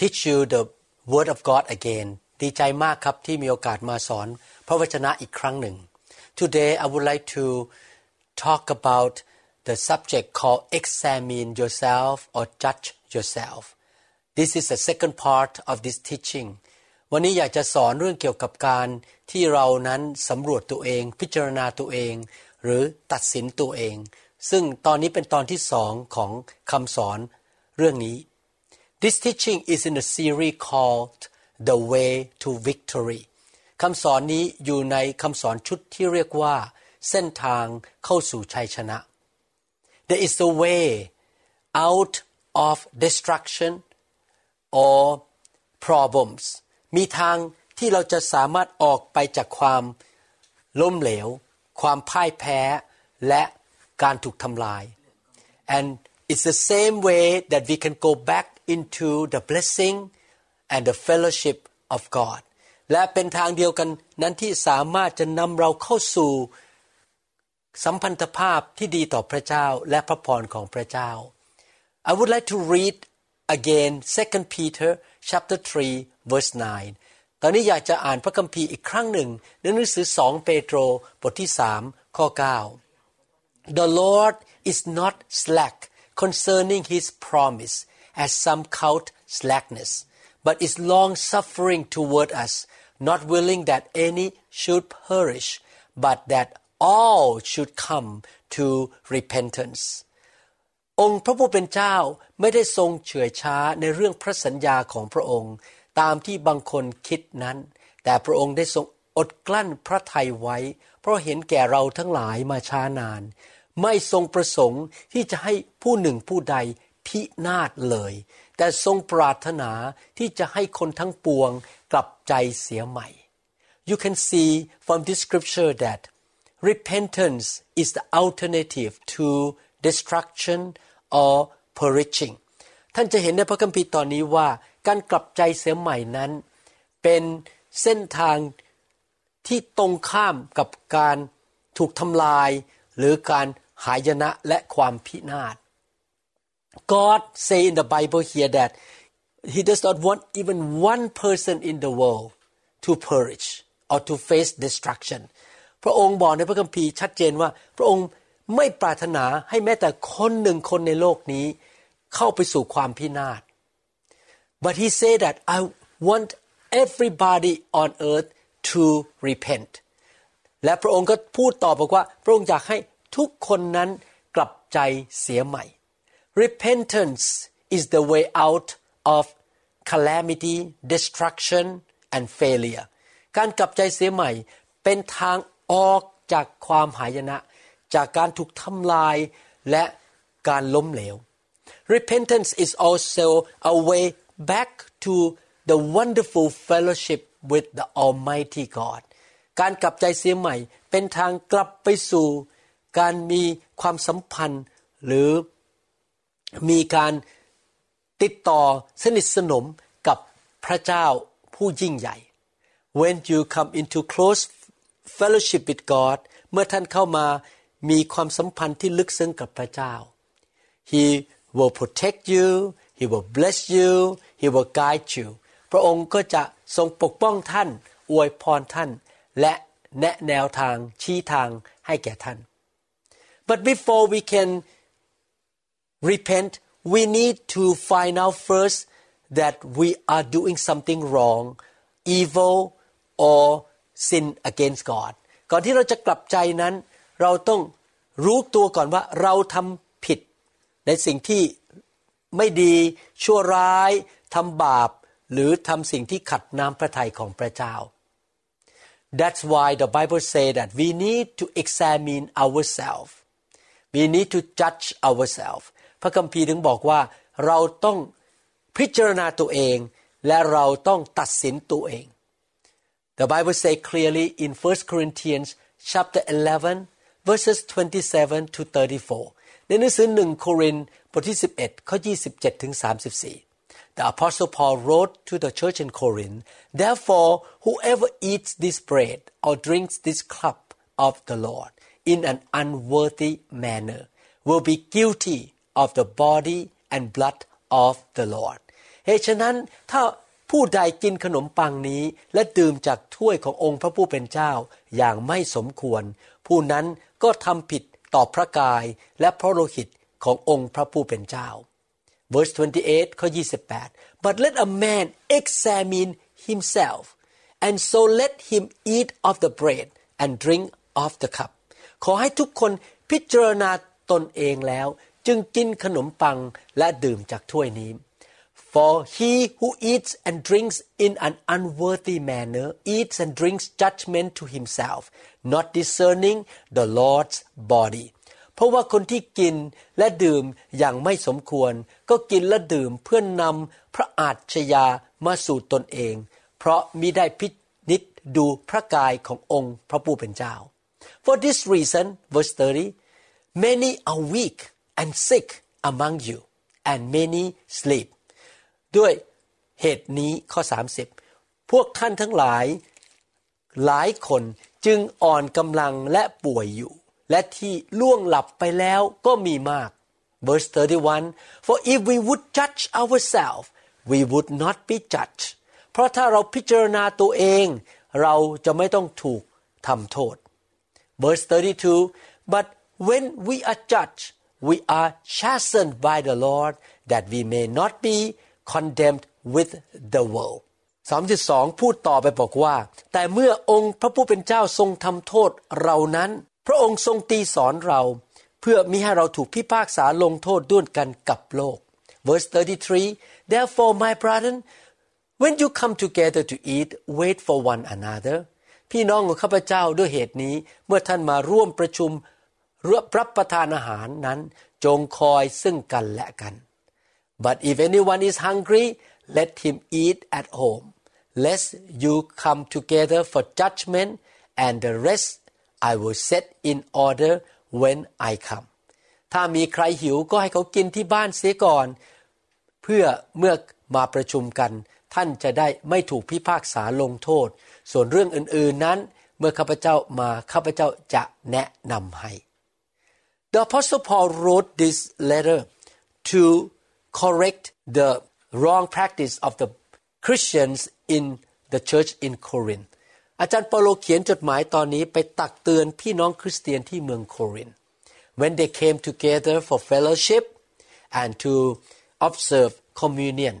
teach you the Word of God again ดีใจมากครับที่มีโอกาสมาสอน พระวจนะอีกครั้งหนึ่ง Today I would like to talk about the subject called examine yourself or judge yourself This is the second part of this teaching วันนี้อยากจะสอนเรื่องเกี่ยวกับการที่เรานั้นสำรวจตัวเอง พิจารณาตัวเอง หรือตัดสินตัวเอง ซึ่งตอนนี้เป็นตอนที่สองของคำสอนเรื่องนี้ This teaching is in a series called The Way to Victory คำสอนนี้อยู่ในคำสอนชุดที่เรียกว่า เส้นทางเข้าสู่ชัยชนะ There is a way out of destruction or problems มีทางที่เราจะสามารถออกไปจากความล้มเหลว ความพ่ายแพ้ และการถูกทำลาย and it's the same way that we can go back into the blessing and the fellowship of God และเป็นทางเดียวกันนั้นที่สามารถจะนำเราเข้าสู่สัมพันธภาพที่ดีต่อพระเจ้าและพระพรของพระเจ้า I would like to read again 2 Peter chapter 3 verse 9 ตอนนี้อยากจะอ่านพระคัมภีร์อีกครั้งหนึ่งในหนังสือ 2 เปโตรบทที่ 3 ข้อ 9 The Lord is not slack concerning his promise as some count slackness but is long suffering toward us not willing that any should perish but that all should come to repentance องค์พระผู้เป็นเจ้าไม่ได้ทรงเฉื่อยช้าในเรื่องพระสัญญาของพระองค์ ตามที่บางคนคิดนั้น แต่พระองค์ได้ทรงอดกลั้นพระทัยไว้ เพราะเห็นแก่เราทั้งหลายมาช้านาน ไม่ทรงประสงค์ที่จะให้ผู้หนึ่งผู้ใด พินาศเลย แต่ทรงปรารถนาที่จะให้คนทั้งปวงกลับใจเสียใหม่ You can see from this scripture that repentance is the alternative to destruction or perishing ท่านจะเห็นในพระคัมภีร์ตอนนี้ว่าการกลับใจเสียใหม่นั้น เป็นเส้นทางที่ตรงข้ามกับการถูกทำลาย หรือการหายนะและความพินาศ God say in the Bible here that He does not want even one person in the world to perish or to face destruction พระองค์บอกในพระคัมภีร์ชัดเจนว่าพระองค์ไม่ปรารถนาให้แม้แต่คนหนึ่งคนในโลกนี้ เข้าไปสู่ความพินาศ but he said that I want everybody on earth to repent และพระองค์ก็พูดต่อบอกว่า พระองค์อยากให้ทุกคนนั้นกลับใจเสียใหม่ repentance is the way out of calamity destruction and failure การกลับใจเสียใหม่ เป็นทางออกจากความหายนะ จากการถูกทำลายและการล้มเหลว repentance is also a way back to the wonderful fellowship with the Almighty God การกลับใจเสียใหม่ เป็นทางกลับไปสู่ การมีความสัมพันธ์ หรือ มีการติดต่อสนิทสนมกับพระเจ้าผู้ยิ่งใหญ่ when you come into close fellowship with God เมื่อท่านเข้ามามีความสัมพันธ์ที่ลึกซึ้งกับพระเจ้า He will protect you He will bless you He will guide you พระองค์ก็จะทรงปกป้องท่าน อวยพรท่าน และแนะแนวทางชี้ทางให้แก่ท่าน but before we can repent we need to find out first that we are doing something wrong evil or sin against God ก่อนที่เราจะกลับใจนั้น เราต้องรู้ตัวก่อนว่าเราทำผิด ในสิ่งที่ไม่ดีชั่วร้ายทำบาป หรือทำสิ่งที่ขัดน้ำพระทัยของพระเจ้า That's why the Bible say that we need to examine ourselves we need to judge ourselves พระคัมภีร์ถึงบอกว่าเราต้องพิจารณาตัวเอง และเราต้องตัดสินตัวเอง The Bible say clearly in 1 Corinthians chapter 11 verses 27 to 34 ในหนังสือหนึ่งโครินธ์บทที่ 11 ข้อ 27 ถึง 34 The apostle Paul wrote to the church in Corinth therefore whoever eats this bread or drinks this cup of the Lord in an unworthy manner will be guilty of the body and blood of the Lord เหตุฉะนั้นถ้าผู้ใดกินขนมปังนี้ และดื่มจากถ้วยขององค์พระผู้เป็นเจ้าอย่างไม่สมควร ผู้นั้นก็ทำผิดต่อพระกายและพระโลหิตขององค์พระผู้เป็นเจ้า verse 28ข้อ28 but let a man examine himself and so let him eat of the bread and drink of the cup ขอให้ทุกคนพิจารณาตนเองแล้ว จึงกินขนมปังและดื่มจากถ้วยนี้ For he who eats and drinks in an unworthy manner eats and drinks judgment to himself, not discerning the Lord's body. เพราะว่าคนที่กินและดื่มอย่างไม่สมควร ก็กินและดื่มเพื่อนนำพระอาชญามาสู่ตนเอง เพราะมิได้พินิจดูพระกายขององค์พระผู้เป็นเจ้า For this reason, verse 30, many are weak and sick among you, and many sleep. ด้วยเหตุนี้ข้อ 30 พวกท่านทั้งหลายหลายคนจึงอ่อนกำลังและป่วยอยู่ และที่ล่วงหลับไปแล้วก็มีมาก verse 31 for if we would judge ourselves we would not be judged เพราะถ้าเราพิจารณาตัวเอง เราจะไม่ต้องถูกทำโทษ verse 32 but when we are judged we are chastened by the Lord that we may not be condemned with the world 3.2 พูดต่อไปบอกว่า แต่เมื่อองค์พระผู้เป็นเจ้าทรงทำโทษเรานั้น พระองค์ทรงตีสอนเรา เพื่อมิให้เราถูกพิพากษาลงโทษด้วยกันกับโลก verse 33 therefore my brethren when you come together to eat wait for one another พี่น้องของข้าพเจ้าด้วยเหตุนี้ เมื่อท่านมาร่วมประชุม รับประทานอาหารนั้น จงคอยซึ่งกันและกัน but if anyone is hungry let him eat at home lest you come together for judgment and the rest I will set in order when I come ถ้ามีใครหิวก็ให้เขากินที่บ้านเสียก่อน เพื่อเมื่อมาประชุมกัน ท่านจะได้ไม่ถูกพิพากษาลงโทษ ส่วนเรื่องอื่นๆนั้น เมื่อข้าพเจ้ามาข้าพเจ้าจะแนะนำให้ The Apostle Paul wrote this letter to correct the wrong practice of the Christians in the church in Corinth อาจารย์เปาโลเขียนจดหมายตอนนี้ไปตักเตือนพี่น้องคริสเตียนที่เมืองโคริน when they came together for fellowship and to observe communion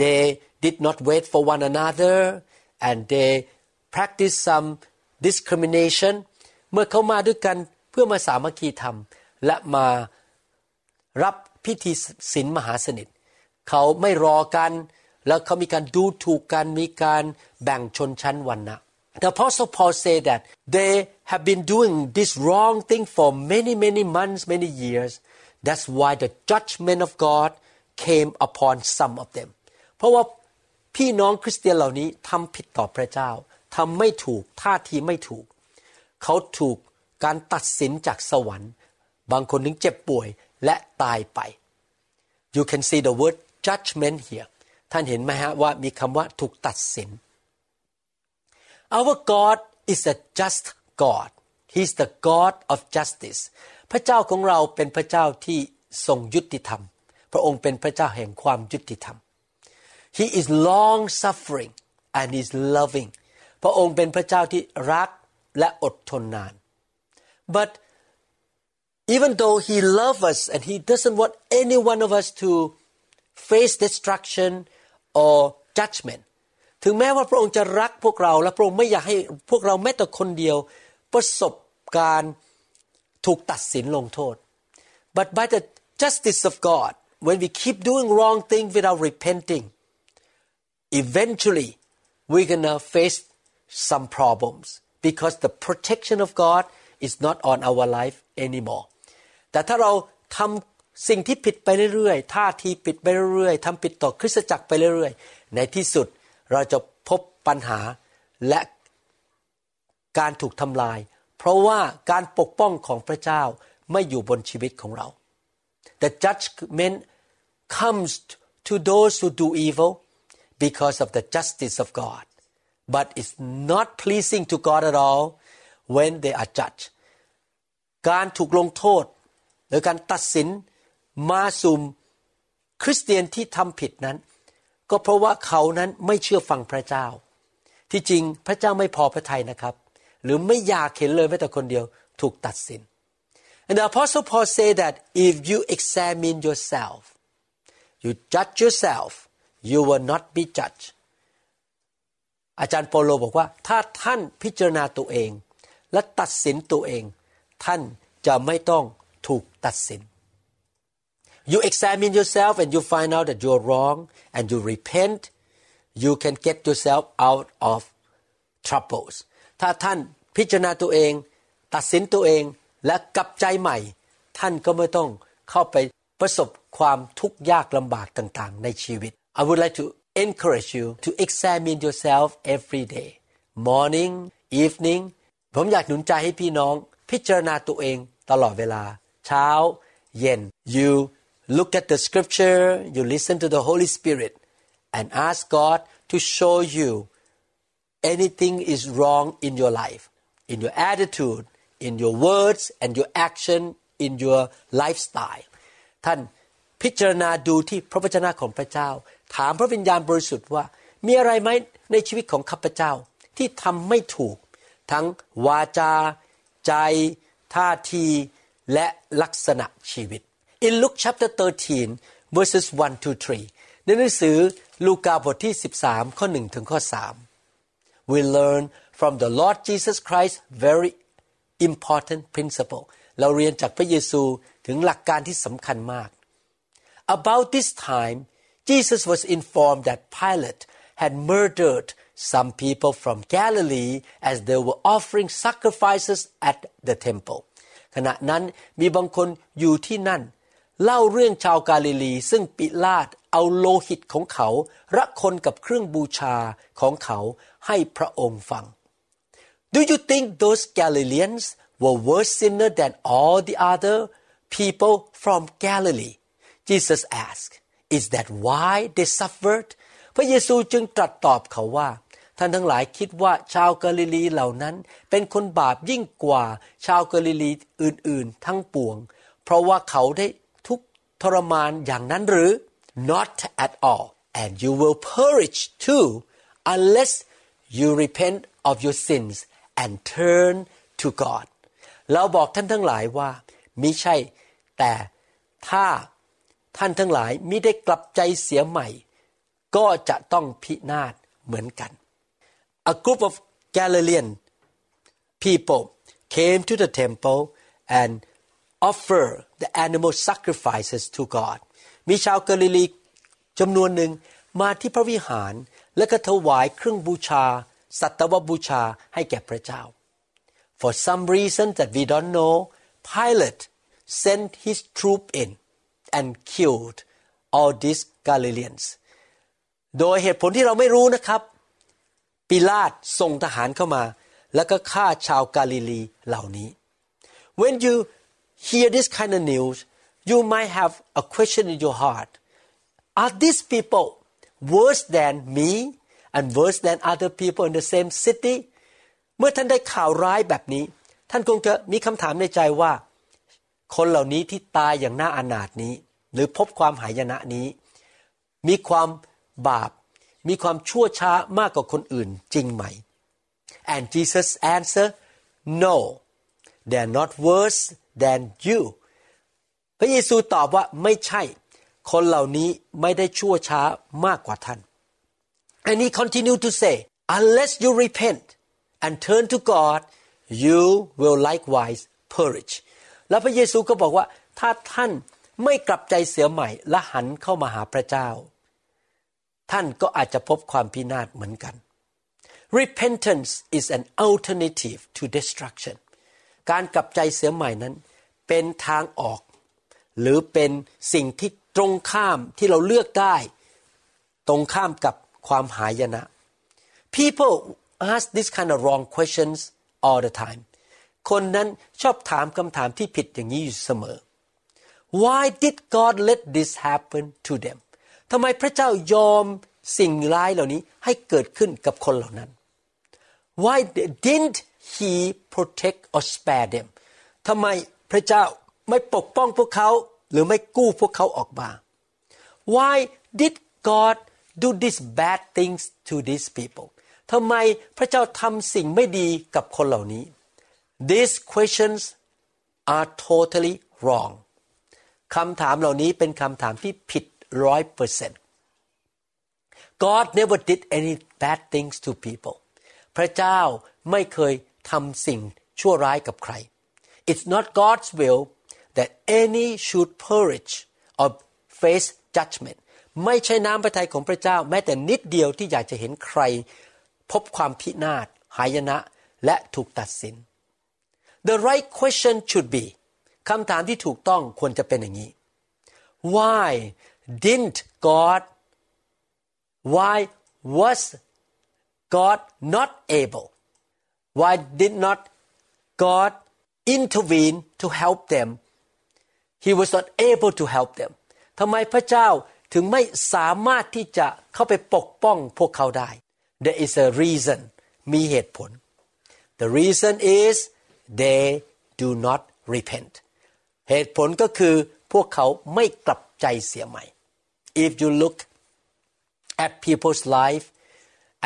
they did not wait for one another and they practiced some discrimination เมื่อเขามาด้วยกัน เพื่อมาสามัคคีธรรม และมารับพิธีศีลมหาสนิท เขาไม่รอกัน แล้วเขามีการดูถูกกันมีการแบ่งชนชั้นวรรณะ The Apostle Paul said that they have been doing this wrong thing for many many months many years that's why the judgment of God came upon some of them เพราะว่าพี่น้องคริสเตียนเหล่านี้ทำผิดต่อพระเจ้าทำไม่ถูกท่าทีไม่ถูก เขาถูก การตัดสินจากสวรรค์ บางคนถึงเจ็บป่วยและตายไป you can see the word judgment here ท่านเห็นไหมฮะว่ามีคำว่าถูกตัดสิน our God is a just God He's the God of justice พระเจ้าของเราเป็นพระเจ้าที่ทรงยุติธรรม พระองค์เป็นพระเจ้าแห่งความยุติธรรม He is long suffering and is loving พระองค์เป็นพระเจ้าที่รักและอดทนนาน but even though he loves us and he doesn't want any one of us to face destruction or judgment ถึงแม้ว่าพระองค์จะรักพวกเราและพระองค์ไม่อยากให้พวกเราแม้แต่คนเดียว ประสบการถูกตัดสินลงโทษ but by the justice of God when we keep doing wrong things without repenting eventually we're gonna face some problems because the protection of God is not on our life anymore แต่ถ้าเราทำสิ่งที่ผิดไปเรื่อยๆท่าทีผิดไปเรื่อยๆทำผิดต่อคริสตจักรไปเรื่อยๆ ในที่สุดเราจะพบปัญหาและการถูกทำลาย เพราะว่าการปกป้องของพระเจ้าไม่อยู่บนชีวิตของเรา The judgment comes to those who do evil because of the justice of God but it's not pleasing to God at all when they are judged การถูกลงโทษ หรือการตัดสินมาสุมคริสเตียนที่ทำผิดนั้น ก็เพราะว่าเขานั้นไม่เชื่อฟังพระเจ้า ที่จริงพระเจ้าไม่พอพระทัยนะครับ หรือไม่อยากเห็นเลยแม้แต่คนเดียวถูกตัดสิน and the apostle Paul say that if you examine yourself you judge yourself you will not be judged อาจารย์โปโลบอกว่า ถ้าท่านพิจารณาตัวเอง และตัดสินตัวเอง ท่านจะไม่ต้องถูกตัดสิน you examine yourself and you find out that you're wrong and you repent you can get yourself out of troubles ถ้าท่านพิจารณาตัวเอง ตัดสินตัวเองและกลับใจใหม่ ท่านก็ไม่ต้องเข้าไปประสบความทุกข์ยากลำบากต่างๆ ในชีวิต I would like to encourage you to examine yourself every day morning evening ผมอยากหนุนใจให้พี่น้องพิจารณาตัวเองตลอดเวลา เช้า เย็น you look at the scripture you listen to the Holy Spirit and ask God to show you anything is wrong in your life in your attitude in your words and your action in your lifestyle ท่านพิจารณาดูที่พระวจนะของพระเจ้า ถามพระวิญญาณบริสุทธิ์ว่า มีอะไรไหมในชีวิตของข้าพเจ้าที่ทำไม่ถูก ทั้งวาจา ใจ ท่าที และลักษณะชีวิต In Luke chapter 13 verses 1 to 3 ในหนังสือลูกาบทที่ 13 ข้อ 1 ถึงข้อ 3 we learn from the Lord Jesus Christ very important principle เราเรียนจากพระเยซูถึงหลักการที่สำคัญมาก About this time Jesus was informed that Pilate had murdered some people from Galilee as they were offering sacrifices at the temple ขณะนั้นมีบางคนอยู่ที่นั่น เล่าเรื่องชาวกาลิลี ซึ่งปิลาตเอาโลหิตของเขาระคนกับเครื่องบูชาของเขาให้พระองค์ฟัง Do you think those Galileans were worse sinner than all the other people from Galilee? Jesus asked. Is that why they suffered? พระเยซูจึงตรัสตอบเขาว่า ท่านทั้งหลายคิดว่าชาวกาลิลีเหล่านั้น เป็นคนบาปยิ่งกว่าชาวกาลิลีอื่นๆ ทั้งปวง เพราะว่าเขาได้ทุกทรมานอย่างนั้นหรือ Not at all and you will perish too unless you repent of your sins and turn to God เราบอกท่านทั้งหลายว่ามิใช่ แต่ถ้าท่านทั้งหลายมิได้กลับใจเสียใหม่ ก็จะต้องพินาศเหมือนกัน A group of Galilean people came to the temple and offer the animal sacrifices to God มีชาวกาลิลีจำนวนหนึ่งมาที่พระวิหาร และก็ถวายเครื่องบูชา สัตวบูชาให้แก่พระเจ้า For some reason that we don't know Pilate sent his troop in and killed all these Galileans โดยเหตุผลที่เราไม่รู้นะครับ ปิลาตส่งทหารเข้ามา แล้วก็ฆ่าชาวกาลิลีเหล่านี้ When you hear this kind of news you might have a question in your heart Are these people worse than me and worse than other people in the same city เมื่อท่านได้ข่าวร้ายแบบนี้ ท่านคงจะมีคำถามในใจว่า คนเหล่านี้ที่ตายอย่างน่าอนาถนี้ หรือพบความหายนะนี้ มีความบาป มีความชั่วช้ามากกว่าคนอื่นจริงไหม and Jesus answer no they are not worse than you พระเยซูตอบว่าไม่ใช่ คนเหล่านี้ไม่ได้ชั่วช้ามากกว่าท่าน and he continued to say unless you repent and turn to God you will likewise perish แล้วพระเยซูก็บอกว่าถ้าท่านไม่กลับใจเสียใหม่และหันเข้ามาหาพระเจ้า ท่านก็อาจจะพบความพินาศเหมือนกัน repentance is an alternative to destruction การกลับใจเสียใหม่นั้น เป็นทางออก หรือเป็นสิ่งที่ตรงข้ามที่เราเลือกได้ ตรงข้ามกับความหายนะ people ask this kind of wrong questions all the time คนนั้นชอบถามคำถามที่ผิดอย่างนี้อยู่เสมอ Why did God let this happen to them ทำไมพระเจ้ายอมสิ่งร้ายเหล่านี้ให้เกิดขึ้นกับคนเหล่านั้น Why didn't He protect or spare them ทำไมพระเจ้าไม่ปกป้องพวกเขาหรือไม่กู้พวกเขาออกมา Why did God do these bad things to these people ทำไมพระเจ้าทำสิ่งไม่ดีกับคนเหล่านี้ These questions are totally wrong คำถามเหล่านี้เป็นคำถามที่ผิด ร้อยเปอร์เซ็นต์ God never did any bad things to people พระเจ้าไม่เคยทำสิ่งชั่วร้ายกับใคร It's not God's will that any should perish or face judgment ไม่ใช่น้ำพระทัยของพระเจ้า แม้แต่นิดเดียวที่อยากจะเห็นใคร พบความพินาศหายนะและถูกตัดสิน The right question should be คำถามที่ถูกต้องควรจะเป็นอย่างนี้ Why didn't God why was God not able why did not God intervene to help them He was not able to help them ทำไมพระเจ้าถึงไม่สามารถที่จะเข้าไปปกป้องพวกเขาได้ There is a reason มีเหตุผล The reason is they do not repent เหตุผลก็คือพวกเขาไม่กลับใจเสียใหม่ If you look at people's life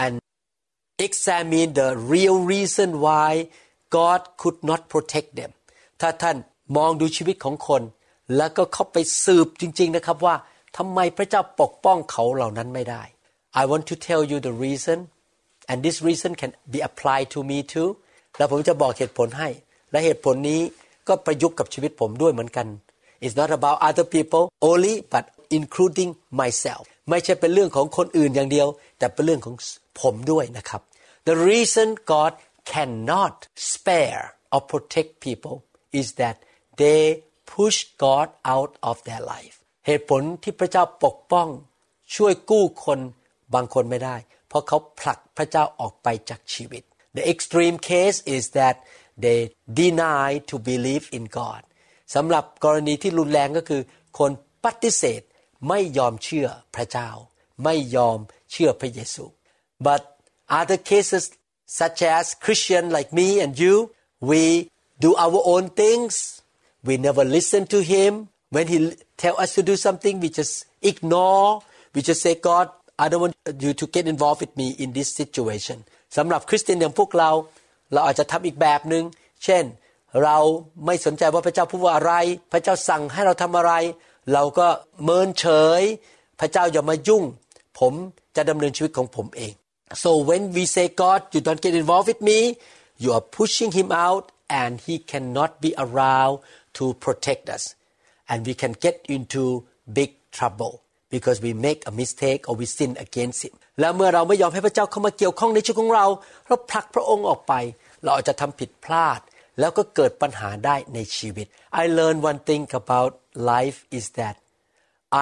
and examine the real reason why God could not protect them ถ้าท่านมองดูชีวิตของคน แล้วก็เข้าไปสืบจริง ๆนะครับว่าทำไมพระเจ้าปกป้องเขาเหล่านั้นไม่ได้ I want to tell you the reason and this reason can be applied to me too แล้วผมจะบอกเหตุผลให้ และเหตุผลนี้ก็ประยุกต์กับชีวิตผมด้วยเหมือนกัน It's not about other people only but including myself ไม่ใช่เป็นเรื่องของคนอื่นอย่างเดียว แต่เป็นเรื่องของผมด้วยนะครับ The reason God cannot spare or protect people is that they push God out of their life เหตุผลที่พระเจ้าปกป้อง ช่วยกู้คนบางคนไม่ได้ เพราะเขาผลักพระเจ้าออกไปจากชีวิต The extreme case is that they deny to believe in God สำหรับกรณีที่รุนแรงก็คือ คนปฏิเสธ ไม่ยอมเชื่อพระเจ้า ไม่ยอมเชื่อพระเยซู but other cases such as Christian like me and you we do our own things we never listen to him when he tell us to do something we just ignore we just say God I don't want you to get involved with me in this situation สำหรับคริสเตียนอย่างพวกเรา เราอาจจะทำอีกแบบหนึง่งเช่น เราไม่สนใจว่าพระเจ้าพูดว่าอะไร พระเจ้าสั่งให้เราทำอะไร เราก็เมินเฉย พระเจ้าอย่ามายุ่ง ผมจะดำเนินชีวิตของผมเอง so when we say God you don't get involved with me you are pushing him out and he cannot be around to protect us and we can get into big trouble because we make a mistake or we sin against him แล้วเมื่อเราไม่ยอมให้พระเจ้าเข้ามาเกี่ยวข้องในชีวิตของเรา เราผลักพระองค์ออกไป เราอาจจะทำผิดพลาด แล้วก็เกิดปัญหาได้ในชีวิต I learned one thing about life is that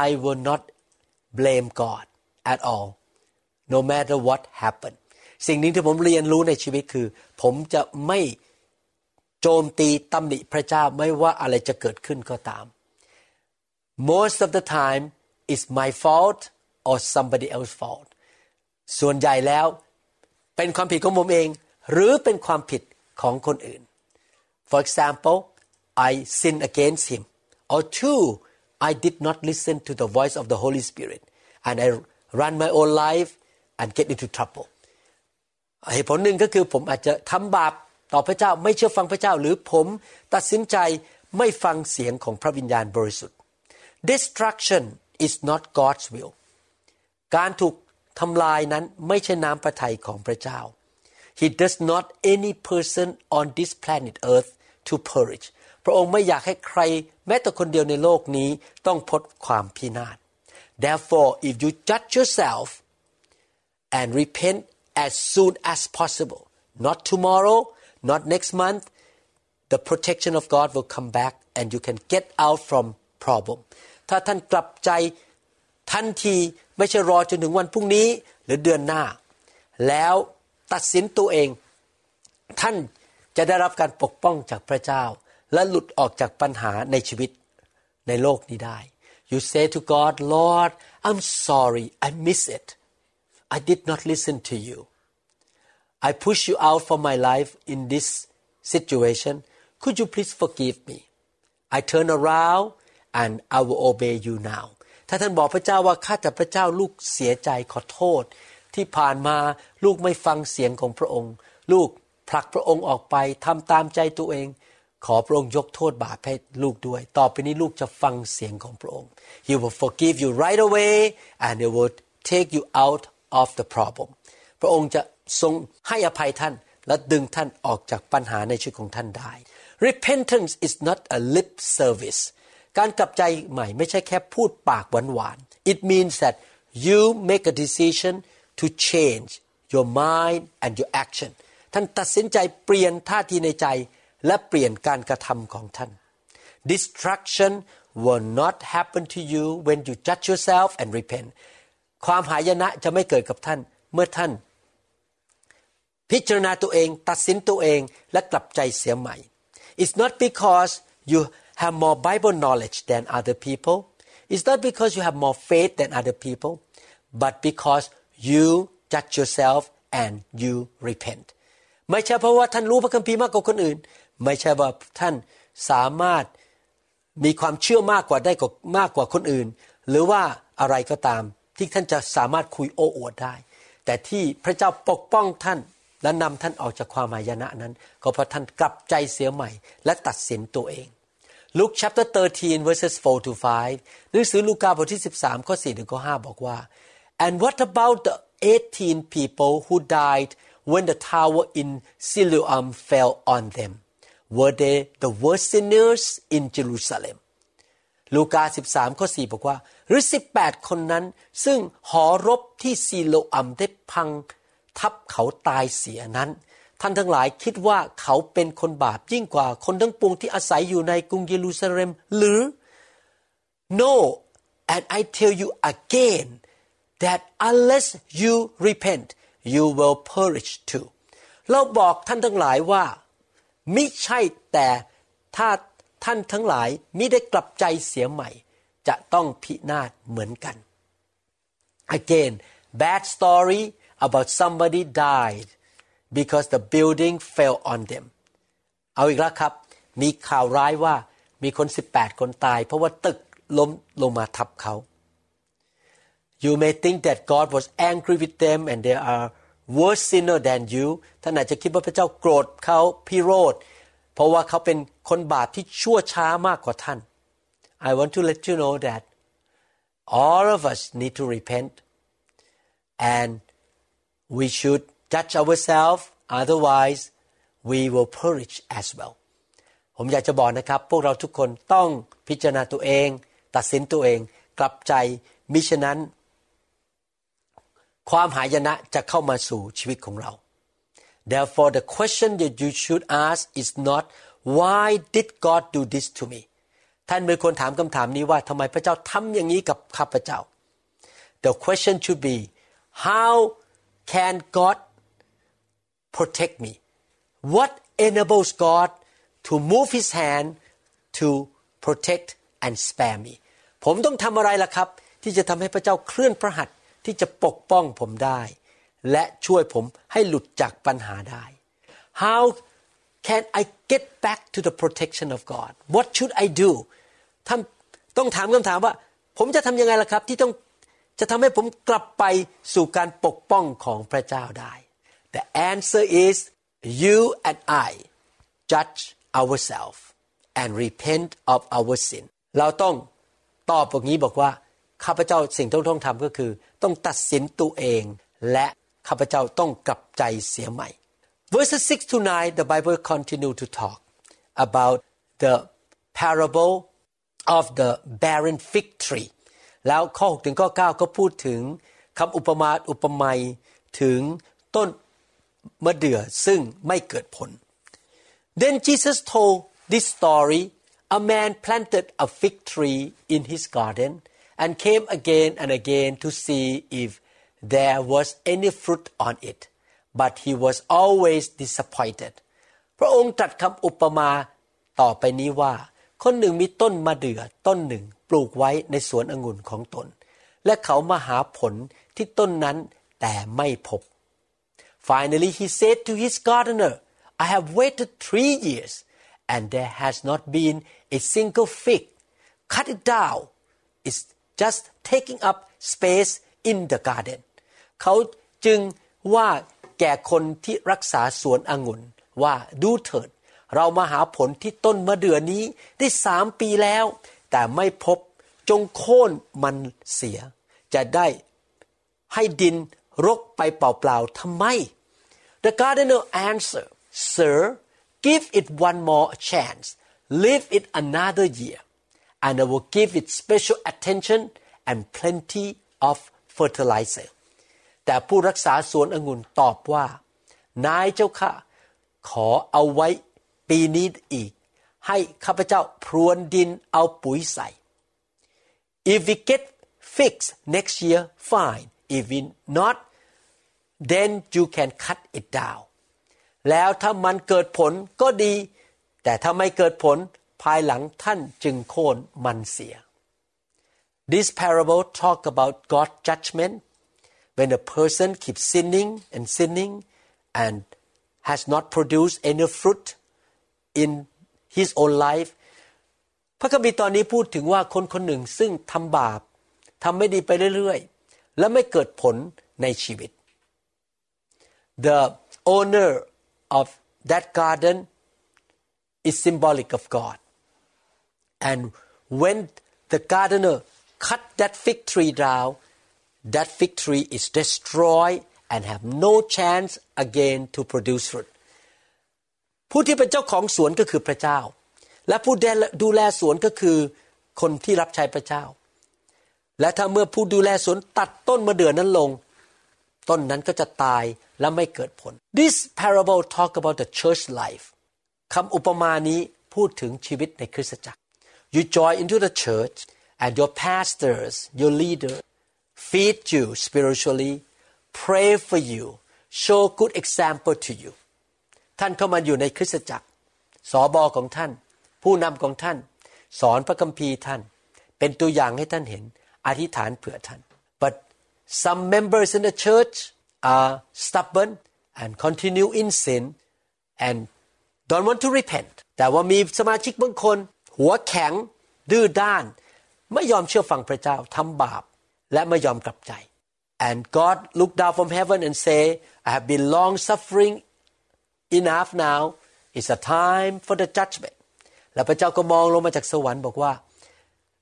I will not blame God at all no matter what happened สิ่งนี้ที่ผมเรียนรู้ในชีวิตคือ ผมจะไม่โจมตีตำหนิพระเจ้าไม่ว่าอะไรจะเกิดขึ้นก็ตาม most of the time it's my fault or somebody else's fault ส่วนใหญ่แล้วเป็นความผิดของผมเอง หรือเป็นความผิดของคนอื่น For example I sin against him or two I did not listen to the voice of the Holy Spirit and I run my own life and get into trouble เหตุผลหนึ่งก็คือผมอาจจะทำบาปต่อพระเจ้าไม่เชื่อฟังพระเจ้า หรือผมตัดสินใจไม่ฟังเสียงของพระวิญญาณบริสุทธิ์ destruction is not God's will การถูกทำลายนั้นไม่ใช่น้ำพระทัยของพระเจ้า He does not any person on this planet earth to perish พระองค์ไม่อยากให้ใครแม้แต่คนเดียวในโลกนี้ต้องพบความพินาศ Therefore if you judge yourself and repent as soon as possible not tomorrow not next month the protection of God will come back and you can get out from problem ถ้าท่านกลับใจทันทีไม่ใช่รอจนถึงวันพรุ่งนี้หรือเดือนหน้า แล้ว ตัดสินตัวเอง ท่านจะได้รับการปกป้องจากพระเจ้า และหลุดออกจากปัญหาในชีวิตในโลกนี้ได้ You say to God Lord I'm sorry I miss it I did not listen to you I push you out from my life in this situation could you please forgive me I turn around and I will obey you now ถ้าท่านบอกพระเจ้าว่าข้าแต่พระเจ้าลูกเสียใจขอโทษ ที่ผ่านมาลูกไม่ฟังเสียงของพระองค์ ลูกผลักพระองค์ออกไปทำตามใจตัวเอง ขอพระองค์ยกโทษบาปให้ลูกด้วย ต่อไปนี้ลูกจะฟังเสียงของพระองค์ He will forgive you right away and He will take you out of the problem พระองค์จะทรงให้อภัยท่านและดึงท่านออกจากปัญหาในชีวิตของท่านได้ Repentance is not a lip service การกลับใจใหม่ไม่ใช่แค่พูดปากหวานๆ It means that you make a decision to change your mind and your action ท่านตัดสินใจเปลี่ยนท่าทีในใจ และเปลี่ยนการกระทำของท่าน Destruction will not happen to you when you judge yourself and repent ความหายนะจะไม่เกิดกับท่านเมื่อท่าน พิจารณาตัวเองตัดสินตัวเองและกลับใจเสียใหม่ It's not because you have more Bible knowledge than other people It's not because you have more faith than other people but because you judge yourself and you repent ไม่ใช่เพราะว่าท่านรู้พระคัมภีร์มากกว่าคนอื่น ไม่ใช่ว่าท่านสามารถมีความเชื่อมากกว่าได้กว่ามากกว่าคนอื่น หรือว่าอะไรก็ตามที่ท่านจะสามารถคุยโอ้อวดได้ แต่ที่พระเจ้าปกป้องท่านและนำท่านออกจากความหายนะนั้น ก็เพราะท่านกลับใจเสียใหม่ และตัดสินตัวเอง Luke chapter 13 verses 4 to 5 หนังสือลูกาบทที่ 13 ข้อ 4 ถึงข้อ 5 บอกว่า and what about the 18 people who died when the tower in Siloam fell on them were they the worst sinners in Jerusalem ลูกา 13 ข้อ 4 บอกว่า หรือ 18 คนนั้น ซึ่งหอรบที่ซีโลอัมได้พังทับเขาตายเสียนั้น ท่านทั้งหลายคิดว่าเขาเป็นคนบาปยิ่งกว่าคนทั้งปวงที่อาศัยอยู่ในกรุงเยรูซาเล็มหรือ No and I tell you again that unless you repent you will perish too เราบอกท่านทั้งหลายว่ามิใช่แต่ถ้าท่านทั้งหลายมิได้กลับใจเสียใหม่ จะต้องพินาศเหมือนกัน Again bad story about somebody died because the building fell on them เอาอีกแล้วครับ มีข่าวร้ายว่ามีคน 18 คนตาย เพราะว่าตึกล้มลงมาทับเขา You may think that God was angry with them and they are worse sinner than you ท่านอาจจะคิดว่าพระเจ้าโกรธเขาพิโรธเพราะว่าเขาเป็นคนบาปที่ชั่วช้ามากกว่าท่าน I want to let you know that all of us need to repent and we should judge ourselves otherwise we will perish as well ผมอยากจะบอกนะครับ พวกเราทุกคนต้องพิจารณาตัวเอง ตัดสินตัวเอง กลับใจมิฉะนั้น ความหายนะจะเข้ามาสู่ชีวิตของเรา Therefore the question that you should ask is not why did God do this to me ท่านเป็นคนถามคำถามนี้ว่าทำไมพระเจ้าทำอย่างนี้กับข้าพเจ้า The question should be how can God protect me what enables God to move his hand to protect and spare me ผมต้องทำอะไรล่ะครับ ที่จะทำให้พระเจ้าเคลื่อนพระหัตถ์ ที่จะปกป้องผมได้ และช่วยผมให้หลุดจากปัญหาได้ How can I get back to the protection of God What should I do ท่านต้องถามคำถามว่า ผมจะทำยังไงล่ะครับ ที่ต้องจะทำให้ผมกลับไปสู่การปกป้องของพระเจ้าได้ The answer is you and I judge ourselves and repent of our sin เราต้องตอบแบบนี้บอกว่า ข้าพเจ้าสิ่งที่ต้องทำก็คือ ต้องตัดสินตัวเองและข้าพเจ้าต้องกลับใจเสียใหม่ verses 6 to 9 the Bible continue to talk about the parable of the barren fig tree แล้วข้อ6ถึงข้อ9ก็พูดถึงคำอุปมาอุปไมยถึงต้นมะเดื่อซึ่งไม่เกิดผล Then Jesus told this story a man planted a fig tree in his garden and came again and again to see if there was any fruit on it but he was always disappointed พระองค์ตรัสคำอุปมาต่อไปนี้ว่า คนหนึ่งมีต้นมะเดื่อต้นหนึ่งปลูกไว้ในสวนองุ่นของตน และเขามาหาผลที่ต้นนั้นแต่ไม่พบ Finally he said to his gardener I have waited three years and there has not been a single fig cut it down it's just taking up space in the garden เขาจึงว่าแก่คนที่รักษาสวนองุ่นว่าดูเถิด เรามาหาผลที่ต้นมะเดื่อนี้ได้สามปีแล้ว แต่ไม่พบจงโค่นมันเสีย จะได้ให้ดินรกไปเปล่าๆทำไม The gardener answered Sir give it one more chance leave it another year and I will give it special attention and plenty of fertilizer แต่ผู้รักษาสวนองุ่นตอบว่า นายเจ้าค่ะขอเอาไว้ปีนี้อีก ให้ข้าพเจ้าพรวนดินเอาปุ๋ยใส่ if we get fixed next year fine if we not then you can cut it down แล้วถ้ามันเกิดผลก็ดี แต่ถ้าไม่เกิดผล ภายหลังท่านจึงโค่นมันเสีย This parable talk about God's judgment when a person keeps sinning and sinning and has not produced any fruit in his own life พระคัมภีร์ตอนนี้พูดถึงว่าคนคนหนึ่งซึ่งทำบาปทำไม่ดีไปเรื่อยๆ และไม่เกิดผลในชีวิต The owner of that garden is symbolic of God And when the gardener cut that fig tree down that fig tree is destroyed and have no chance again to produce fruit ผู้ที่เป็นเจ้าของสวนก็คือพระเจ้า และผู้ดูแลสวนก็คือคนที่รับใช้พระเจ้า และถ้าเมื่อผู้ดูแลสวนตัดต้นมะเดื่อนั้นลง ต้นนั้นก็จะตายและไม่เกิดผล This parable talk about the church life คำอุปมานี้พูดถึงชีวิตในคริสตจักร You join into the church and your pastors your leader feed you spiritually pray for you show good example to you ท่านเข้ามาอยู่ในคริสตจักร สอบอของท่าน ผู้นำของท่าน สอนพระคัมภีร์ท่าน เป็นตัวอย่างให้ท่านเห็น อธิษฐานเผื่อท่าน but some members in the church are stubborn and continue in sin and don't want to repent แต่ว่ามีสมาชิกบางคน หัวแข็ง ดื้อด้าน ไม่ยอมเชื่อฟังพระเจ้าทำบาป และไม่ยอมกลับใจ and God looked down from heaven and say I have been long suffering enough now it's a time for the judgment แล้วพระเจ้าก็มองลงมาจากสวรรค์บอกว่า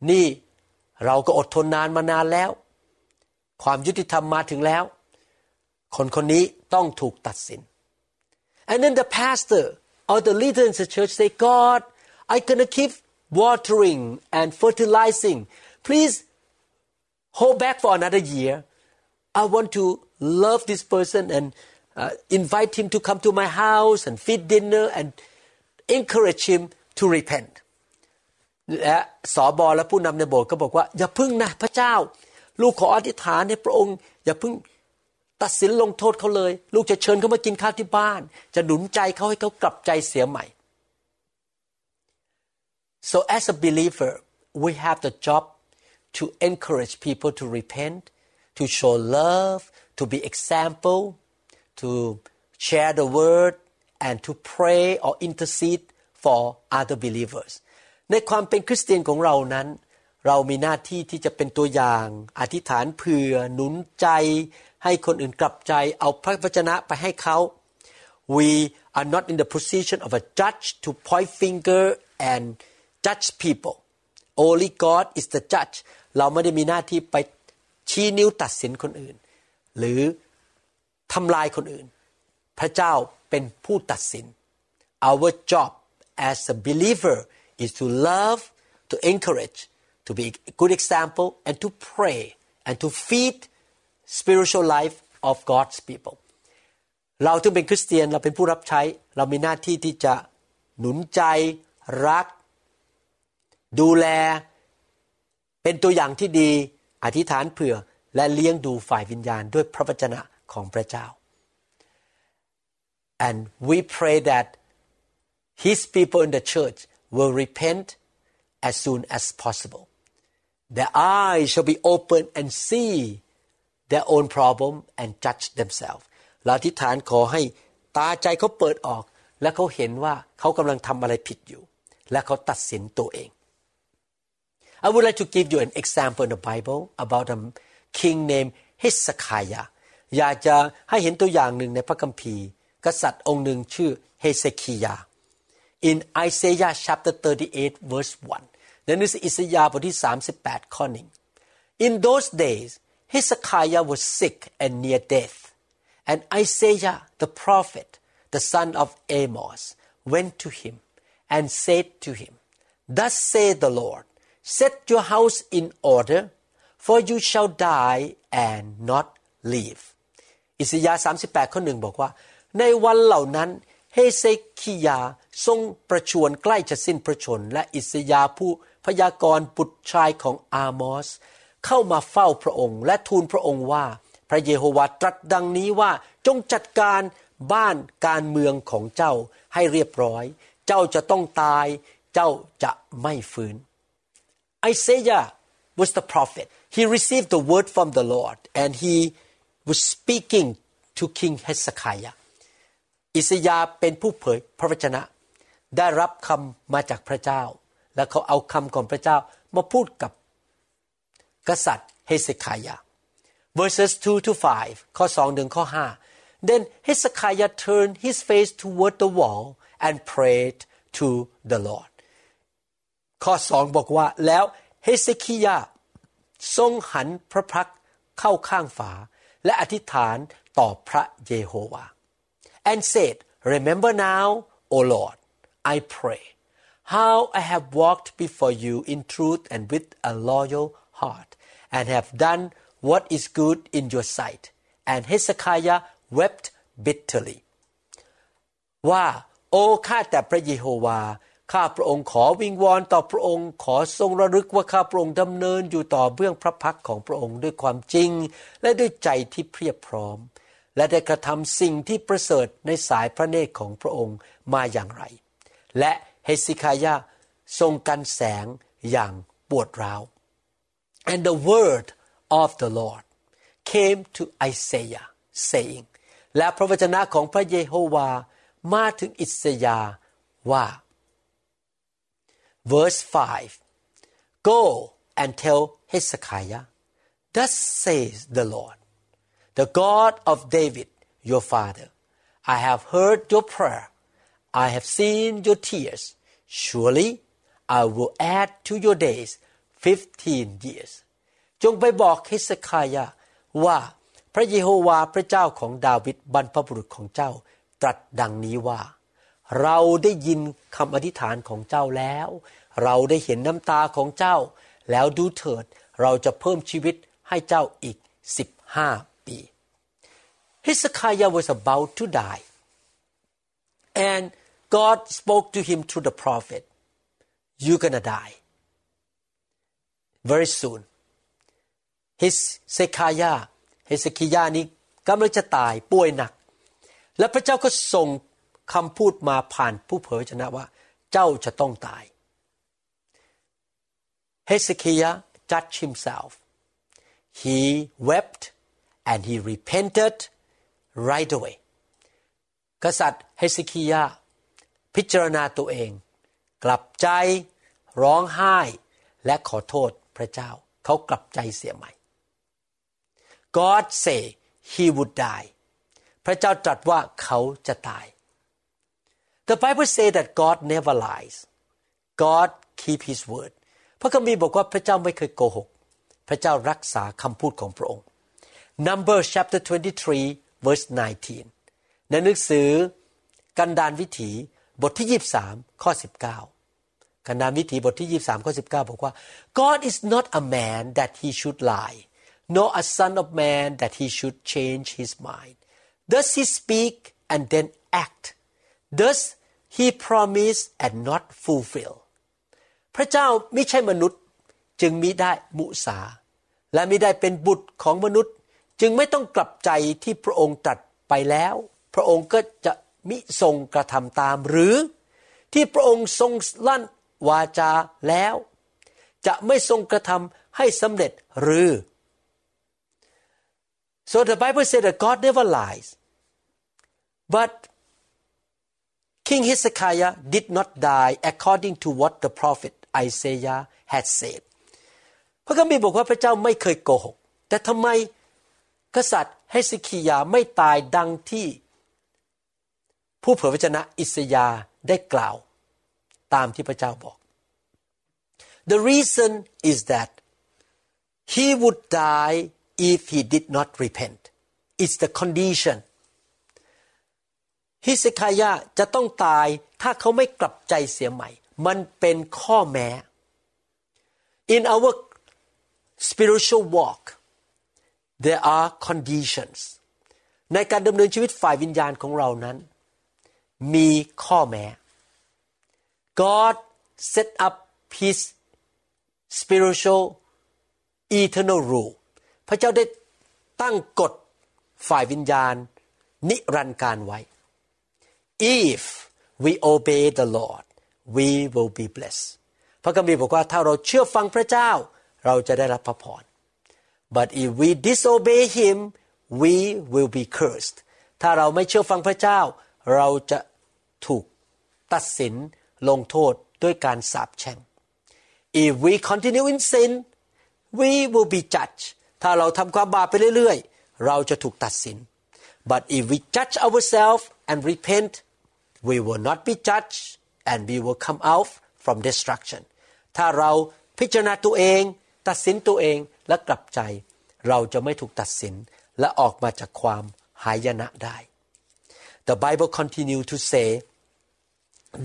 นี่เราก็อดทนนานมานานแล้ว ความยุติธรรมมาถึงแล้ว คนคนนี้ต้องถูกตัดสิน and then the pastor or the leader in the church say God I gonna keep watering and fertilizing please hold back for another year I want to love this person and uh, invite him to come to my house and feed dinner and encourage him to repent และสอบอและผู้นำในโบสถ์ก็บอกว่า อย่าพึ่งนะพระเจ้า ลูกขออธิษฐานให้พระองค์ อย่าพึ่งตัดสินลงโทษเขาเลย ลูกจะเชิญเขามากินข้าวที่บ้าน จะหนุนใจเขาให้เขากลับใจเสียใหม่ so as a believer we have the job to encourage people to repent to show love to be example to share the word and to pray or intercede for other believers ในความเป็นคริสเตียนของเรานั้น เรามีหน้าที่ที่จะเป็นตัวอย่าง อธิษฐานเผื่อหนุนใจ ให้คนอื่นกลับใจ เอาพระวจนะไปให้เขา we are not in the position of a judge to point finger and judge people only God is the judge เราไม่ได้มีหน้าที่ไปชี้นิ้วตัดสินคนอื่น หรือทำลายคนอื่น พระเจ้าเป็นผู้ตัดสิน our job as a believer is to love to encourage to be a good example and to pray and to feed spiritual life of God's people เราถึงเป็นคริสเตียนเราเป็นผู้รับใช้ เรามีหน้าที่ที่จะหนุนใจรัก ดูแล เป็นตัวอย่างที่ดี อธิษฐานเผื่อและเลี้ยงดูฝ่ายวิญญาณด้วยพระวจนะของพระเจ้า and we pray that his people in the church will repent as soon as possible their eyes shall be open and see their own problem and judge themselves เราอธิษฐานขอให้ตาใจเขาเปิดออก และเขาเห็นว่าเขากำลังทำอะไรผิดอยู่ และเขาตัดสินตัวเอง I would like to give you an example in the Bible about a king named Hezekiah อยากจะให้เห็นตัวอย่างหนึ่งในพระคัมภีร์ กษัตริย์องค์หนึ่งชื่อเฮเซคียา in Isaiah chapter 38 verse 1ในหนังสืออิสยาห์บทที่ 38 ข้อหนึ่ง In those days Hezekiah was sick and near death and Isaiah the prophet the son of Amos went to him and said to him Thus saith the Lord set your house in order for you shall die and not live อิสยาห์38 ข้อหนึ่งบอกว่า ในวันเหล่านั้นเฮเซคียาทรงประชวรใกล้จะสิ้นพระชน และอิสยาผู้พยากรณ์บุตรชายของอามอส เข้ามาเฝ้าพระองค์ และทูลพระองค์ว่า พระเยโฮวาตรัสดังนี้ว่าจงจัดการบ้านการเมืองของเจ้าให้เรียบร้อย เจ้าจะต้องตาย เจ้าจะไม่ฟื้น Isaiah was the prophet he received the word from the Lord and he was speaking to King Hezekiah อิสยาเป็นผู้เผยพระวจนะ ได้รับคำมาจากพระเจ้า และเขาเอาคำของพระเจ้ามาพูดกับกษัตริย์เฮเซคายา verses 2 to 5 ข้อ2ถึงข้อ5 then Hezekiah turned his face toward the wall and prayed to the Lord ข้อ2บอกว่าแล้วเฮเซคิยาทรงหันพระพักเข้าข้างฝา และอธิษฐานต่อพระเยโฮวา and said remember now O Lord I pray how I have walked before you in truth and with a loyal heart and have done what is good in your sight and Hezekiah wept bitterly ว่า โอ้ข้าแต่พระเยโฮวา ข้าพระองค์ขอวิงวอนต่อพระองค์ ขอทรงระลึกว่าข้าพระองค์ดำเนินอยู่ต่อเบื้องพระพักของพระองค์ด้วยความจริง และด้วยใจที่เพียบพร้อม และได้กระทำสิ่งที่ประเสริฐในสายพระเนตรของพระองค์มาอย่างไร และเฮสิคายาทรงกันแสงอย่างปวดร้าว and the word of the Lord came to Isaiah saying และพระวจนะของพระเยโฮวามาถึงอิสยาว่า verse 5 go and tell Hezekiah thus says the Lord the God of David your father I have heard your prayer I have seen your tears surely I will add to your days 15 years จงไปบอกเฮสคายาว่า พระเยโฮวาห์พระเจ้าของดาวิดบรรพบุรุษของเจ้า ตรัสดังนี้ว่า เราได้ยินคำอธิษฐานของเจ้าแล้ว เราได้เห็นน้ำตาของเจ้า แล้วดูเถิด เราจะเพิ่มชีวิตให้เจ้าอีก 15 ปี Hezekiah was about to die and God spoke to him through the prophet you're gonna die very soon เฮเซคายาเฮเซคิยานี้กำลังจะตายป่วยหนัก และพระเจ้าก็ส่ง คำพูดมาผ่านผู้เผยชนะว่า เจ้าจะต้องตายเฮเซคิยา judged himself he wept and he repented right away กษัตริย์เฮเคิยาพิจารณาตัวเอง กลับใจร้องไห้และขอโทษพระเจ้า เขากลับใจเสียใหม่ God say he would die พระเจ้าตรัสว่าเขาจะตาย The Bible say that God never lies God keep His word พระคัมภีร์บอกว่าพระเจ้าไม่เคยโกหก พระเจ้ารักษาคำพูดของพระองค์ Number chapter 23 verse 19 ในหนังสือกันดานวิถีบทที่ 23 ข้อ 19 กันดานวิถีบทที่ 23 ข้อ 19 บอกว่า God is not a man that he should lie nor a son of man that he should change his mind does he speak and then act does he promised and not fulfill พระเจ้าไม่ใช่มนุษย์จึงมิได้มุสา และมิได้เป็นบุตรของมนุษย์ จึงไม่ต้องกลับใจที่พระองค์ตรัสไปแล้ว พระองค์ก็จะมิทรงกระทำตามหรือ ที่พระองค์ทรงลั่นวาจาแล้ว จะไม่ทรงกระทำให้สำเร็จหรือ so the Bible said that God never lies but King Hezekiah did not die according to what the prophet Isaiah had said พระคัมภีร์บอกว่าพระเจ้าไม่เคยโกหก แต่ทำไมกษัตริย์เฮสคิยาไม่ตายดังที่ ผู้เผยพระชนะอิสยาได้กล่าว ตามที่พระเจ้าบอก The reason is that he would die if he did not repent it's the condition ฮิสคายาจะต้องตายถ้าเขาไม่กลับใจเสียใหม่ มันเป็นข้อแม้ in our spiritual walk there are conditions ในการดำเนินชีวิตฝ่ายวิญญาณของเรานั้น มีข้อแม้ God set up his spiritual eternal rule พระเจ้าได้ตั้งกฎฝ่ายวิญญาณ นิรันดร์การไว้ if we obey the Lord we will be blessed พระคัมภีร์บอกว่าถ้าเราเชื่อฟังพระเจ้า เราจะได้รับพระพร but if we disobey him we will be cursed ถ้าเราไม่เชื่อฟังพระเจ้า เราจะถูกตัดสินลงโทษด้วยการสาปแช่ง if we continue in sin we will be judged ถ้าเราทำความบาปไปเรื่อยๆ เราจะถูกตัดสิน but if we judge ourselves and repent we will not be judged and we will come out from destruction ถ้าเราพิจารณาตัวเอง ตัดสินตัวเองและกลับใจ เราจะไม่ถูกตัดสินและออกมาจากความหายนะได้ The Bible continue to say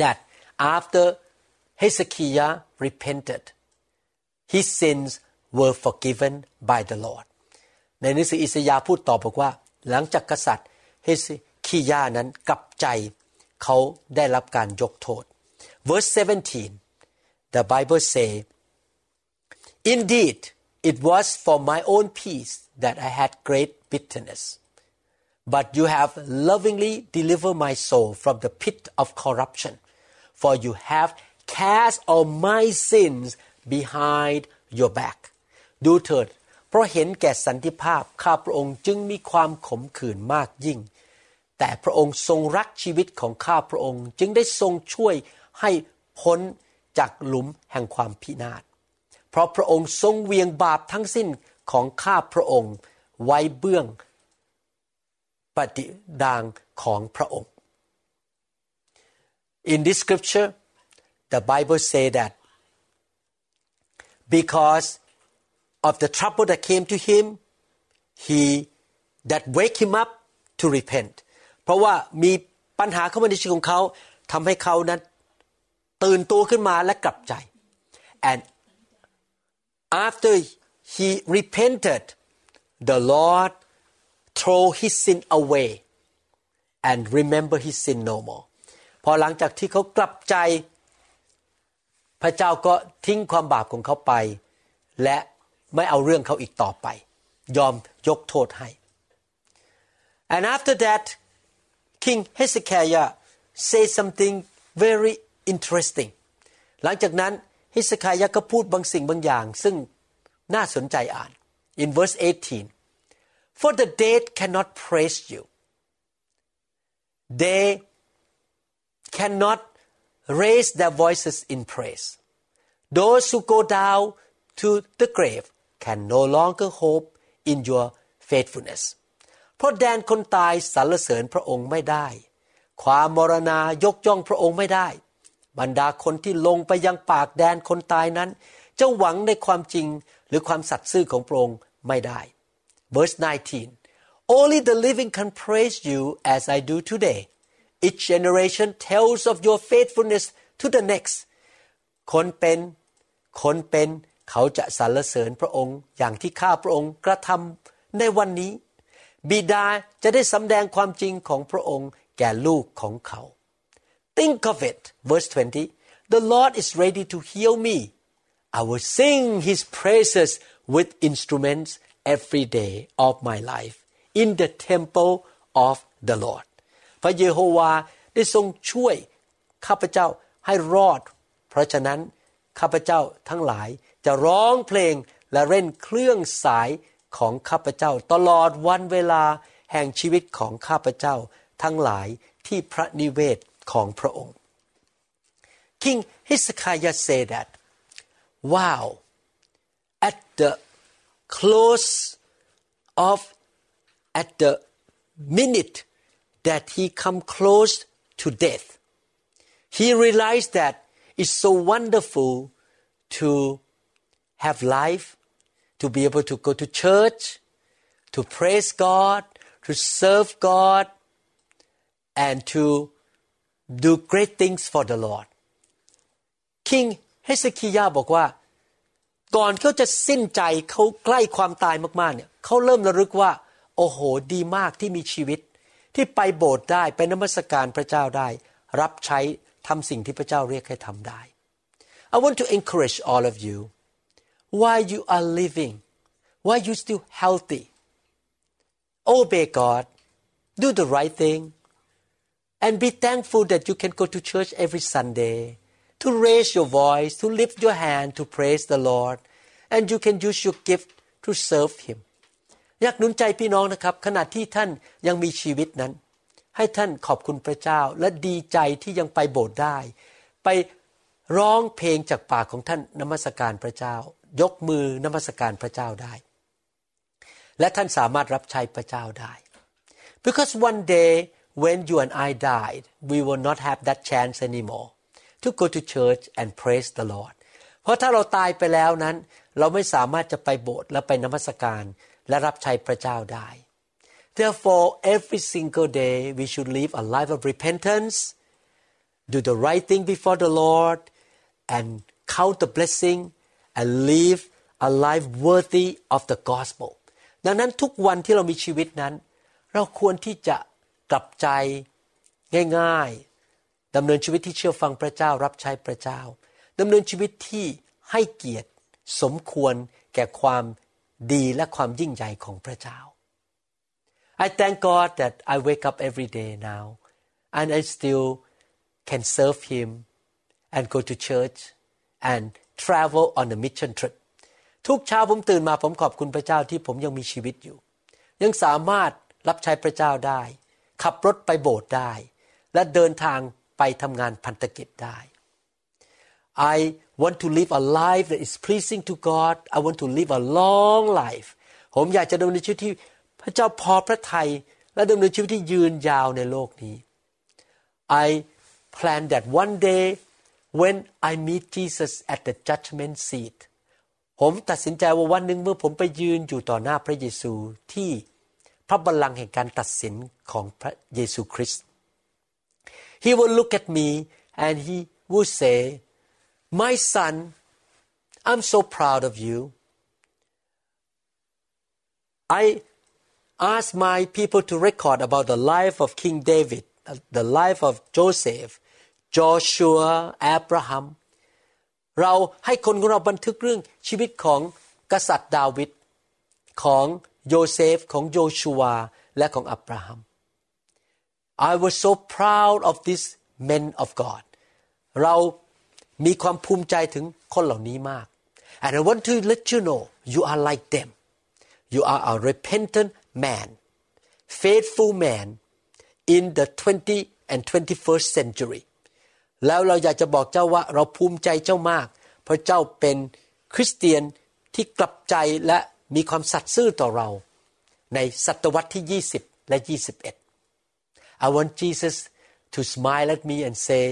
that after Hezekiah repented his sins were forgiven by the Lord ในหนังสืออิสยาห์พูดต่อบอกว่า หลังจากกษัตริย์เฮสคียานั้นกลับใจ เขาได้รับการยกโทษ verse 17 the Bible say indeed it was for my own peace that I had great bitterness but you have lovingly delivered my soul from the pit of corruption for you have cast all my sins behind your back ดูเถิด เพราะเห็นแก่สันติภาพ ข้าพระองค์จึงมีความขมขื่นมากยิ่ง แต่พระองค์ทรงรักชีวิตของข้าพระองค์ จึงได้ทรงช่วยให้พ้นจากหลุมแห่งความพินาศ เพราะพระองค์ทรงเวียงบาปทั้งสิ้นของข้าพระองค์ไว้เบื้องปฏิดางของพระองค์ In this scripture the Bible say that because of the trouble that came to him he that wake him up to repent เพราะว่ามีปัญหาเข้ามาในชีวิตของเขาทำให้เขานั้นตื่นตัวขึ้นมาและกลับใจ and after he repented the Lord throw his sin away and remember his sin no more พอหลังจากที่เขากลับใจ พระเจ้าก็ทิ้งความบาปของเขาไป และไม่เอาเรื่องเขาอีกต่อไป ยอมยกโทษให้ and after that King Hezekiah say something very interesting หลังจากนั้นฮิสคายะก็พูดบางสิ่งบางอย่าง ซึ่งน่าสนใจอ่าน in verse 18 for the dead cannot praise you they cannot raise their voices in praise those who go down to the grave can no longer hope in your faithfulness เพราะแดนคนตายสรรเสริญพระองค์ไม่ได้ ความมรณายกย่องพระองค์ไม่ได้ บรรดาคนที่ลงไปยังปากแดนคนตายนั้น จะหวังในความจริงหรือความสัตย์ซื่อของพระองค์ไม่ได้ verse 19 only the living can praise you as I do today each generation tells of your faithfulness to the next คนเป็นคนเป็นเขาจะสรรเสริญพระองค์อย่างที่ข้าพระองค์กระทำในวันนี้ บิดาจะได้สำแดงความจริงของพระองค์แก่ลูกของเขา Think of it verse 20 the Lord is ready to heal me I will sing His praises with instruments every day of my life in the temple of the Lord พระเยโฮวาได้ทรงช่วยข้าพเจ้าให้รอด เพราะฉะนั้นข้าพเจ้าทั้งหลายจะร้องเพลงและเล่นเครื่องสาย ของข้าพเจ้า ตลอดวันเวลาแห่งชีวิตของข้าพเจ้าทั้งหลายที่พระนิเวศของพระองค์ King Hezekiah said that wow at the close of at the minute that he come close to death he realized that it's so wonderful to have life to be able to go to church to praise God to serve God and to do great things for the Lord King เฮสคิยาบอกว่า ก่อนเขาจะสิ้นใจเขาใกล้ความตายมากๆเนี่ยเขาเริ่มระลึกว่า โอ้โห ดีมากที่มีชีวิต ที่ไปโบสถ์ได้ไปนมัสการพระเจ้าได้ รับใช้ทำสิ่งที่พระเจ้าเรียกให้ทำได้ I want to encourage all of you while you are living while you still healthy obey God do the right thing and be thankful that you can go to church every Sunday to raise your voice to lift your hand to praise the Lord and you can use your gift to serve Him อยากหนุนใจพี่น้องนะครับ ขณะที่ท่านยังมีชีวิตนั้น ให้ท่านขอบคุณพระเจ้า และดีใจที่ยังไปโบสถ์ได้ ไปร้องเพลงจากปากของท่านนมัสการพระเจ้า ยกมือนมัสการพระเจ้าได้ และท่านสามารถรับใช้พระเจ้าได้ because one day when you and I died we will not have that chance anymore to go to church and praise the Lord เพราะถ้าเราตายไปแล้วนั้น เราไม่สามารถจะไปโบสถ์และไปนมัสการและรับใช้พระเจ้าได้ Therefore every single day we should live a life of repentance do the right thing before the Lord and count the blessing and live a life worthy of the gospel ดังนั้นทุกวันที่เรามีชีวิตนั้น เราควรที่จะกลับใจง่ายๆดำเนินชีวิตที่เชื่อฟังพระเจ้ารับใช้พระเจ้าดำเนินชีวิตที่ให้เกียรติสมควรแก่ความดีและความยิ่งใหญ่ของพระเจ้า I thank God that I wake up every day now and I still can serve Him and go to church and travel on a mission trip ทุกเช้าผมตื่นมาผมขอบคุณพระเจ้าที่ผมยังมีชีวิตอยู่ ยังสามารถรับใช้พระเจ้าได้ ขับรถไปโบสถ์ได้ และเดินทางไปทำงานพันธกิจได้ I want to live a life that is pleasing to God I want to live a long life ผมอยากจะดำเนินชีวิตที่พระเจ้าพอพระทัยและดำเนินชีวิตที่ยืนยาวในโลกนี้ I plan that one day when I meet Jesus at the judgment seat ผมตัดสินใจว่าวันหนึ่งเมื่อผมไปยืนอยู่ต่อหน้าพระเยซูที่พระบัลลังก์แห่งการตัดสินของพระเยซูคริสต์ He will look at me and he will say my son I'm so proud of you I asked my people to record about the life of King David the life of Joseph Joshua Abraham เราให้คนของเราบันทึกเรื่องชีวิตของกษัตริย์ดาวิดของโยเซฟของโยชูวและของอับราฮัม I was so proud of these men of God เรามีความภูมิใจถึงคนเหล่านี้มาก and I want to let you know you are like them you are a repentant man faithful man in the 20 and 21st century แล้วเราอยากจะบอกเจ้าว่าเราภูมิใจเจ้ามาก เพราะเจ้าเป็นคริสเตียนที่กลับใจและมีความสัตย์ซื่อต่อเรา ในศตวรรษที่ 20 และ 21 I want Jesus to smile at me and say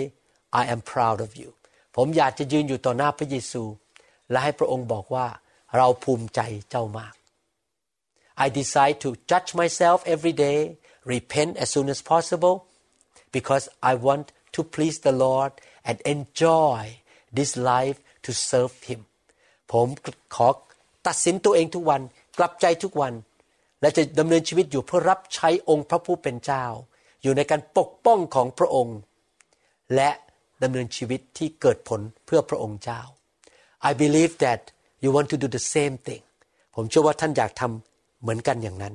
I am proud of you ผมอยากจะยืนอยู่ต่อหน้าพระเยซู และให้พระองค์บอกว่าเราภูมิใจเจ้ามาก I decide to judge myself every day repent as soon as possible because I want to please the Lord and enjoy this life to serve Him ผมขอตัดสินตัวเองทุกวันกลับใจทุกวัน และจะดำเนินชีวิตอยู่เพื่อรับใช้องค์พระผู้เป็นเจ้า อยู่ในการปกป้องของพระองค์ และดำเนินชีวิตที่เกิดผลเพื่อพระองค์เจ้า I believe that you want to do the same thing ผมเชื่อว่าท่านอยากทำเหมือนกันอย่างนั้น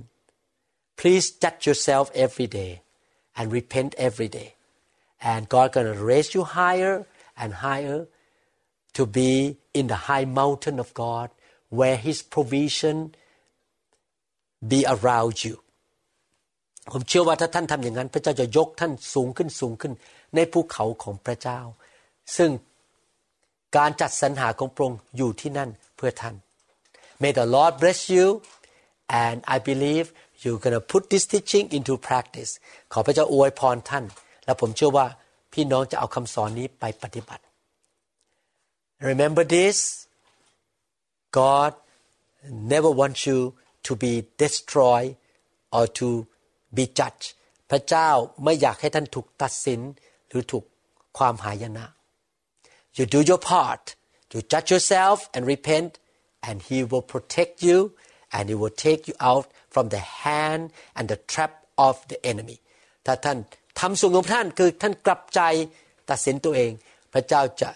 Please judge yourself every day and repent every day and God gonna raise you higher and higher to be in the high mountain of God where His provision be around you ผมเชื่อว่าถ้าท่านทำอย่างนั้น พระเจ้าจะยกท่านสูงขึ้นสูงขึ้น ในภูเขาของพระเจ้า ซึ่งการจัดสรรหาของพระองค์อยู่ที่นั่นเพื่อท่าน May the Lord bless you and I believe you're gonna put this teaching into practice ขอพระเจ้าอวยพรท่าน และผมเชื่อว่าพี่น้องจะเอาคำสอนนี้ไปปฏิบัติ Remember this God never wants you to be destroyed or to be judged พระเจ้าไม่อยากให้ท่านถูกตัดสินหรือถูกความหายนะ You do your part you judge yourself and repent and he will protect you and he will take you out from the hand and the trap of the enemy ถ้าท่าน ทำส่วนของท่านคือท่านกลับใจตัดสินตัวเอง พระเจ้าจะ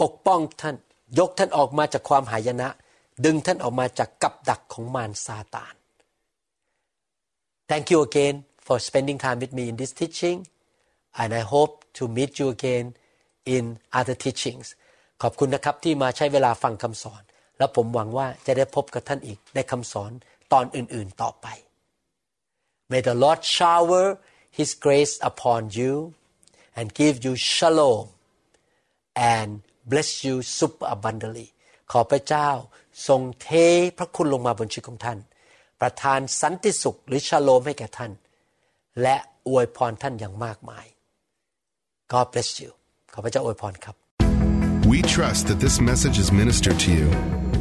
ปกป้องท่านยกท่านออกมาจากความหายนะ ดึงท่านออกมาจากกับดักของมารซาตาน Thank you again for spending time with me in this teaching and I hope to meet you again in other teachings ขอบคุณนะครับที่มาใช้เวลาฟังคำสอน และผมหวังว่าจะได้พบกับท่านอีกในคำสอนตอนอื่นๆต่อไป May the Lord shower His grace upon you and give you shalom and bless you super abundantly ขอพระเจ้าทรงเทพระคุณลงมาบนชีวิตของท่าน ประทานสันติสุขหรือชาโลมให้แก่ท่าน และอวยพรท่านอย่างมากมาย God bless you ขอพระเจ้าอวยพรครับ We trust that this message is ministered to you.